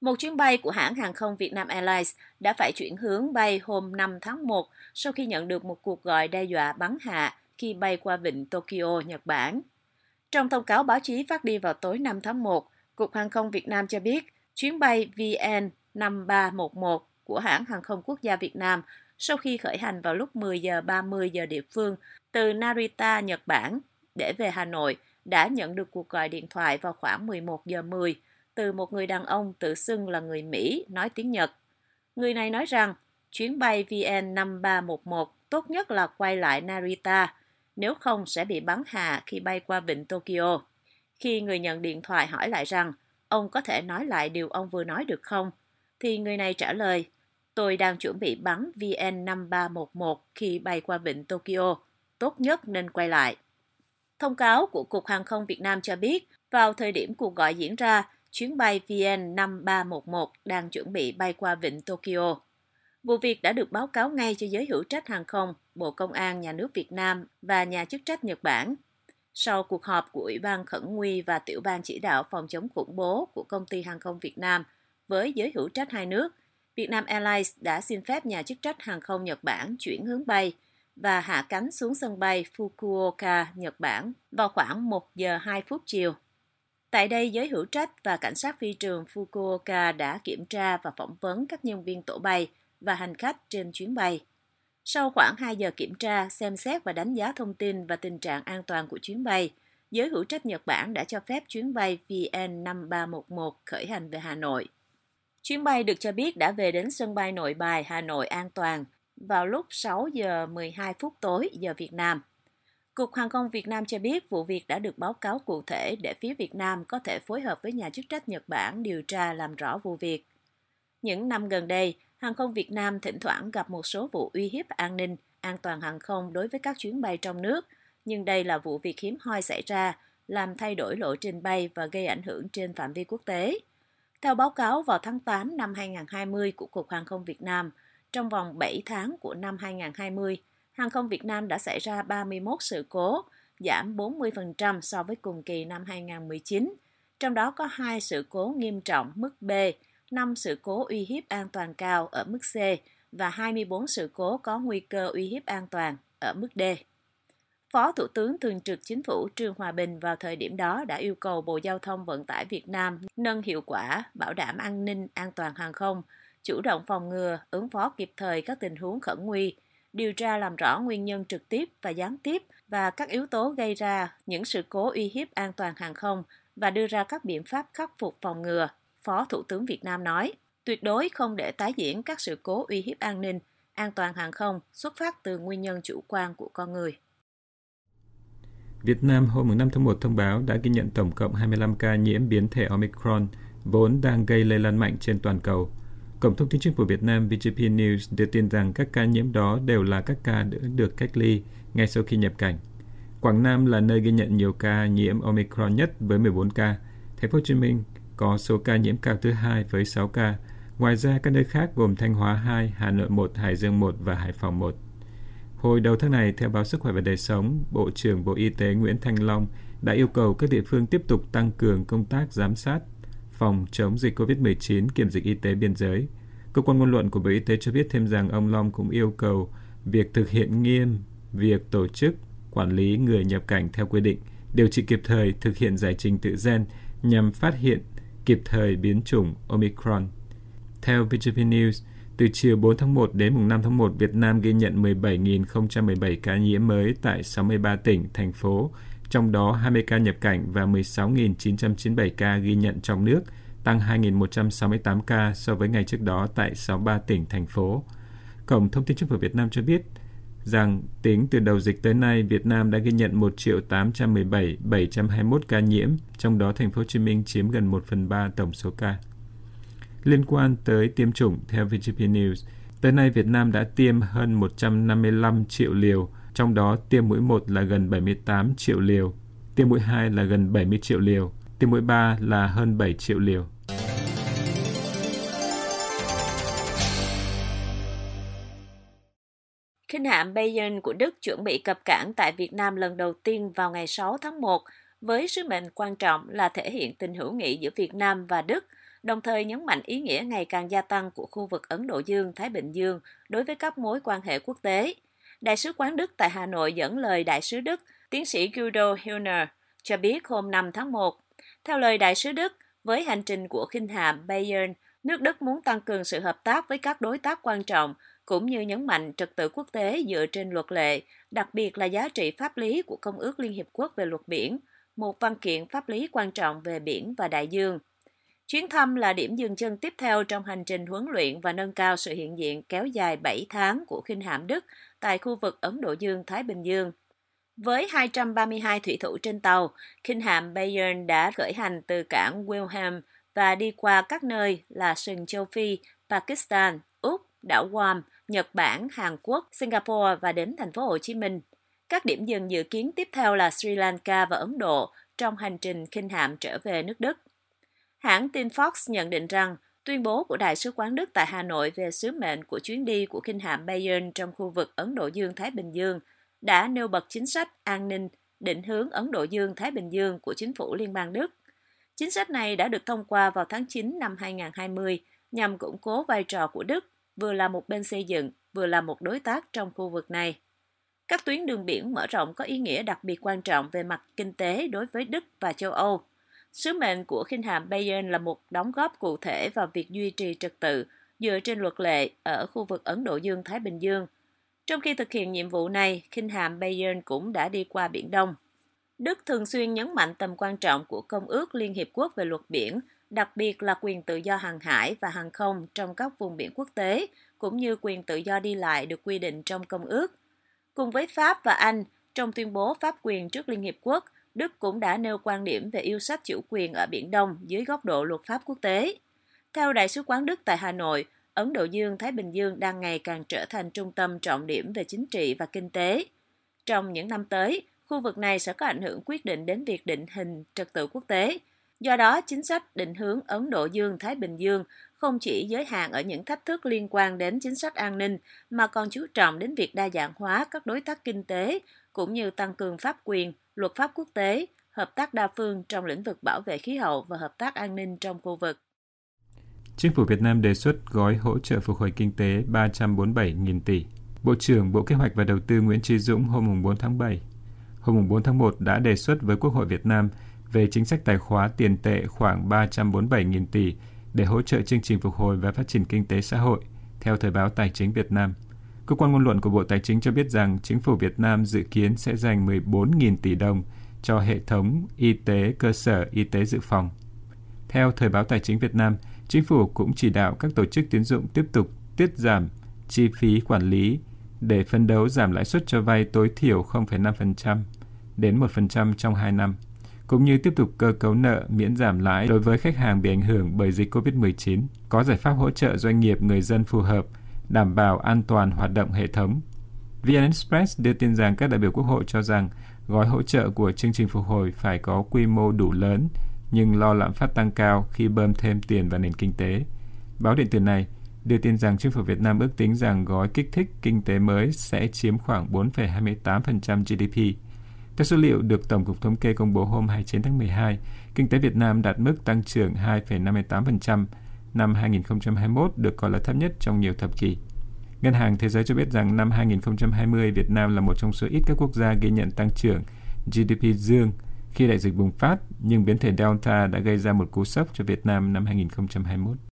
Một chuyến bay của hãng hàng không Việt Nam Airlines đã phải chuyển hướng bay hôm 5 tháng 1 sau khi nhận được một cuộc gọi đe dọa bắn hạ khi bay qua vịnh Tokyo, Nhật Bản. Trong thông cáo báo chí phát đi vào tối 5 tháng 1, Cục Hàng không Việt Nam cho biết chuyến bay VN 5311 của hãng hàng không quốc gia Việt Nam sau khi khởi hành vào lúc 10 giờ 30 giờ địa phương từ Narita, Nhật Bản để về Hà Nội đã nhận được cuộc gọi điện thoại vào khoảng 11 giờ 10 từ một người đàn ông tự xưng là người Mỹ nói tiếng Nhật. Người này nói rằng chuyến bay VN5311 tốt nhất là quay lại Narita, nếu không sẽ bị bắn hạ khi bay qua vịnh Tokyo. Khi người nhận điện thoại hỏi lại rằng ông có thể nói lại điều ông vừa nói được không, thì người này trả lời tôi đang chuẩn bị bắn VN5311 khi bay qua vịnh Tokyo, tốt nhất nên quay lại. Thông cáo của Cục Hàng không Việt Nam cho biết, vào thời điểm cuộc gọi diễn ra, chuyến bay VN5311 đang chuẩn bị bay qua vịnh Tokyo. Vụ việc đã được báo cáo ngay cho giới hữu trách hàng không, Bộ Công an Nhà nước Việt Nam và nhà chức trách Nhật Bản. Sau cuộc họp của Ủy ban Khẩn nguy và Tiểu ban chỉ đạo phòng chống khủng bố của Công ty Hàng không Việt Nam với giới hữu trách hai nước, Vietnam Airlines đã xin phép nhà chức trách hàng không Nhật Bản chuyển hướng bay và hạ cánh xuống sân bay Fukuoka, Nhật Bản vào khoảng 1 giờ 2 phút chiều. Tại đây, giới hữu trách và cảnh sát phi trường Fukuoka đã kiểm tra và phỏng vấn các nhân viên tổ bay và hành khách trên chuyến bay. Sau khoảng 2 giờ kiểm tra, xem xét và đánh giá thông tin và tình trạng an toàn của chuyến bay, giới hữu trách Nhật Bản đã cho phép chuyến bay VN5311 khởi hành về Hà Nội. Chuyến bay được cho biết đã về đến sân bay nội bài Hà Nội an toàn vào lúc 6 giờ 12 phút tối giờ Việt Nam. Cục Hàng không Việt Nam cho biết vụ việc đã được báo cáo cụ thể để phía Việt Nam có thể phối hợp với nhà chức trách Nhật Bản điều tra làm rõ vụ việc. Những năm gần đây, Hàng không Việt Nam thỉnh thoảng gặp một số vụ uy hiếp an ninh, an toàn hàng không đối với các chuyến bay trong nước, nhưng đây là vụ việc hiếm hoi xảy ra, làm thay đổi lộ trình bay và gây ảnh hưởng trên phạm vi quốc tế. Theo báo cáo vào tháng 8 năm 2020 của Cục Hàng không Việt Nam, trong vòng 7 tháng của năm 2020, Hàng không Việt Nam đã xảy ra 31 sự cố, giảm 40% so với cùng kỳ năm 2019. Trong đó có hai sự cố nghiêm trọng mức B, 5 sự cố uy hiếp an toàn cao ở mức C và 24 sự cố có nguy cơ uy hiếp an toàn ở mức D. Phó Thủ tướng Thường trực Chính phủ Trương Hòa Bình vào thời điểm đó đã yêu cầu Bộ Giao thông Vận tải Việt Nam nâng hiệu quả, bảo đảm an ninh, an toàn hàng không, chủ động phòng ngừa, ứng phó kịp thời các tình huống khẩn nguy, điều tra làm rõ nguyên nhân trực tiếp và gián tiếp và các yếu tố gây ra những sự cố uy hiếp an toàn hàng không và đưa ra các biện pháp khắc phục phòng ngừa, Phó Thủ tướng Việt Nam nói. Tuyệt đối không để tái diễn các sự cố uy hiếp an ninh, an toàn hàng không xuất phát từ nguyên nhân chủ quan của con người. Việt Nam hôm 5 tháng 1 thông báo đã ghi nhận tổng cộng 25 ca nhiễm biến thể Omicron, vốn đang gây lây lan mạnh trên toàn cầu. Cổng thông tin chính phủ Việt Nam VGP News đưa tin rằng các ca nhiễm đó đều là các ca đã được cách ly ngay sau khi nhập cảnh. Quảng Nam là nơi ghi nhận nhiều ca nhiễm Omicron nhất với 14 ca. Thành phố Hồ Chí Minh có số ca nhiễm cao thứ hai với 6 ca. Ngoài ra, các nơi khác gồm Thanh Hóa 2, Hà Nội 1, Hải Dương 1 và Hải Phòng 1. Hồi đầu tháng này, theo báo Sức khỏe và Đời sống, Bộ trưởng Bộ Y tế Nguyễn Thanh Long đã yêu cầu các địa phương tiếp tục tăng cường công tác giám sát, phòng chống dịch COVID-19 kiểm dịch y tế biên giới. Cơ quan ngôn luận của Bộ Y tế cho biết thêm rằng ông Long cũng yêu cầu việc thực hiện nghiêm việc tổ chức, quản lý người nhập cảnh theo quy định, điều trị kịp thời, thực hiện giải trình tự gen nhằm phát hiện kịp thời biến chủng Omicron. Theo VGP News, từ chiều 4 tháng 1 đến mùng 5 tháng 1, Việt Nam ghi nhận 17.017 ca nhiễm mới tại 63 tỉnh, thành phố, trong đó 20 ca nhập cảnh và 16.997 ca ghi nhận trong nước, tăng 2.168 ca so với ngày trước đó tại 63 tỉnh, thành phố. Cổng Thông tin Chính phủ Việt Nam cho biết rằng tính từ đầu dịch tới nay, Việt Nam đã ghi nhận 1 817 721 ca nhiễm, trong đó thành phố Hồ Chí Minh chiếm gần 1 phần 3 tổng số ca. Liên quan tới tiêm chủng, theo VGP News, tới nay Việt Nam đã tiêm hơn 155 triệu liều, trong đó tiêm mũi 1 là gần 78 triệu liều, tiêm mũi 2 là gần 70 triệu liều, tiêm mũi 3 là hơn 7 triệu liều. Khinh hạm Bayern của Đức chuẩn bị cập cảng tại Việt Nam lần đầu tiên vào ngày 6 tháng 1 với sứ mệnh quan trọng là thể hiện tình hữu nghị giữa Việt Nam và Đức đồng thời nhấn mạnh ý nghĩa ngày càng gia tăng của khu vực Ấn Độ Dương-Thái Bình Dương đối với các mối quan hệ quốc tế. Đại sứ quán Đức tại Hà Nội dẫn lời Đại sứ Đức, tiến sĩ Guido Hilner, cho biết hôm 5 tháng 1. Theo lời Đại sứ Đức, với hành trình của khinh hạm Bayern, nước Đức muốn tăng cường sự hợp tác với các đối tác quan trọng, cũng như nhấn mạnh trật tự quốc tế dựa trên luật lệ, đặc biệt là giá trị pháp lý của Công ước Liên Hiệp Quốc về luật biển, một văn kiện pháp lý quan trọng về biển và đại dương. Chuyến thăm là điểm dừng chân tiếp theo trong hành trình huấn luyện và nâng cao sự hiện diện kéo dài 7 tháng của khinh hạm Đức tại khu vực Ấn Độ Dương-Thái Bình Dương. Với 232 thủy thủ trên tàu, khinh hạm Bayern đã khởi hành từ cảng Wilhelm và đi qua các nơi là sừng châu Phi, Pakistan, Úc, đảo Guam, Nhật Bản, Hàn Quốc, Singapore và đến thành phố Hồ Chí Minh. Các điểm dừng dự kiến tiếp theo là Sri Lanka và Ấn Độ trong hành trình khinh hạm trở về nước Đức. Hãng tin Fox nhận định rằng tuyên bố của Đại sứ quán Đức tại Hà Nội về sứ mệnh của chuyến đi của khinh hạm Bayern trong khu vực Ấn Độ Dương-Thái Bình Dương đã nêu bật chính sách an ninh định hướng Ấn Độ Dương-Thái Bình Dương của chính phủ Liên bang Đức. Chính sách này đã được thông qua vào tháng 9 năm 2020 nhằm củng cố vai trò của Đức vừa là một bên xây dựng, vừa là một đối tác trong khu vực này. Các tuyến đường biển mở rộng có ý nghĩa đặc biệt quan trọng về mặt kinh tế đối với Đức và châu Âu. Sứ mệnh của khinh hạm Bayern là một đóng góp cụ thể vào việc duy trì trật tự dựa trên luật lệ ở khu vực Ấn Độ Dương-Thái Bình Dương. Trong khi thực hiện nhiệm vụ này, khinh hạm Bayern cũng đã đi qua Biển Đông. Đức thường xuyên nhấn mạnh tầm quan trọng của Công ước Liên Hiệp Quốc về luật biển, đặc biệt là quyền tự do hàng hải và hàng không trong các vùng biển quốc tế, cũng như quyền tự do đi lại được quy định trong Công ước. Cùng với Pháp và Anh, trong tuyên bố pháp quyền trước Liên Hiệp Quốc, Đức cũng đã nêu quan điểm về yêu sách chủ quyền ở Biển Đông dưới góc độ luật pháp quốc tế. Theo Đại sứ quán Đức tại Hà Nội, Ấn Độ Dương-Thái Bình Dương đang ngày càng trở thành trung tâm trọng điểm về chính trị và kinh tế. Trong những năm tới, khu vực này sẽ có ảnh hưởng quyết định đến việc định hình trật tự quốc tế. Do đó, chính sách định hướng Ấn Độ Dương-Thái Bình Dương không chỉ giới hạn ở những thách thức liên quan đến chính sách an ninh, mà còn chú trọng đến việc đa dạng hóa các đối tác kinh tế, cũng như tăng cường pháp quyền, luật pháp quốc tế, hợp tác đa phương trong lĩnh vực bảo vệ khí hậu và hợp tác an ninh trong khu vực. Chính phủ Việt Nam đề xuất gói hỗ trợ phục hồi kinh tế 347.000 tỷ. Bộ trưởng Bộ Kế hoạch và Đầu tư Nguyễn Trí Dũng hôm 4 tháng 7, hôm 4 tháng 1 đã đề xuất với Quốc hội Việt Nam về chính sách tài khóa tiền tệ khoảng 347.000 tỷ để hỗ trợ chương trình phục hồi và phát triển kinh tế xã hội, theo Thời báo Tài chính Việt Nam. Cơ quan ngôn luận của Bộ Tài chính cho biết rằng chính phủ Việt Nam dự kiến sẽ dành 14.000 tỷ đồng cho hệ thống y tế cơ sở y tế dự phòng. Theo Thời báo Tài chính Việt Nam, chính phủ cũng chỉ đạo các tổ chức tiến dụng tiếp tục tiết giảm chi phí quản lý để phân đấu giảm lãi suất cho vay tối thiểu 0,5% đến 1% trong 2 năm cũng như tiếp tục cơ cấu nợ miễn giảm lãi đối với khách hàng bị ảnh hưởng bởi dịch COVID-19, có giải pháp hỗ trợ doanh nghiệp người dân phù hợp, đảm bảo an toàn hoạt động hệ thống. VN Express đưa tin rằng các đại biểu Quốc hội cho rằng gói hỗ trợ của chương trình phục hồi phải có quy mô đủ lớn, nhưng lo lạm phát tăng cao khi bơm thêm tiền vào nền kinh tế. Báo điện tử này đưa tin rằng chính phủ Việt Nam ước tính rằng gói kích thích kinh tế mới sẽ chiếm khoảng 4,28% GDP theo số liệu được Tổng cục Thống kê công bố hôm 29 tháng 12, kinh tế Việt Nam đạt mức tăng trưởng 2,58%, năm 2021 được coi là thấp nhất trong nhiều thập kỷ. Ngân hàng Thế giới cho biết rằng năm 2020 Việt Nam là một trong số ít các quốc gia ghi nhận tăng trưởng GDP dương khi đại dịch bùng phát, nhưng biến thể Delta đã gây ra một cú sốc cho Việt Nam năm 2021.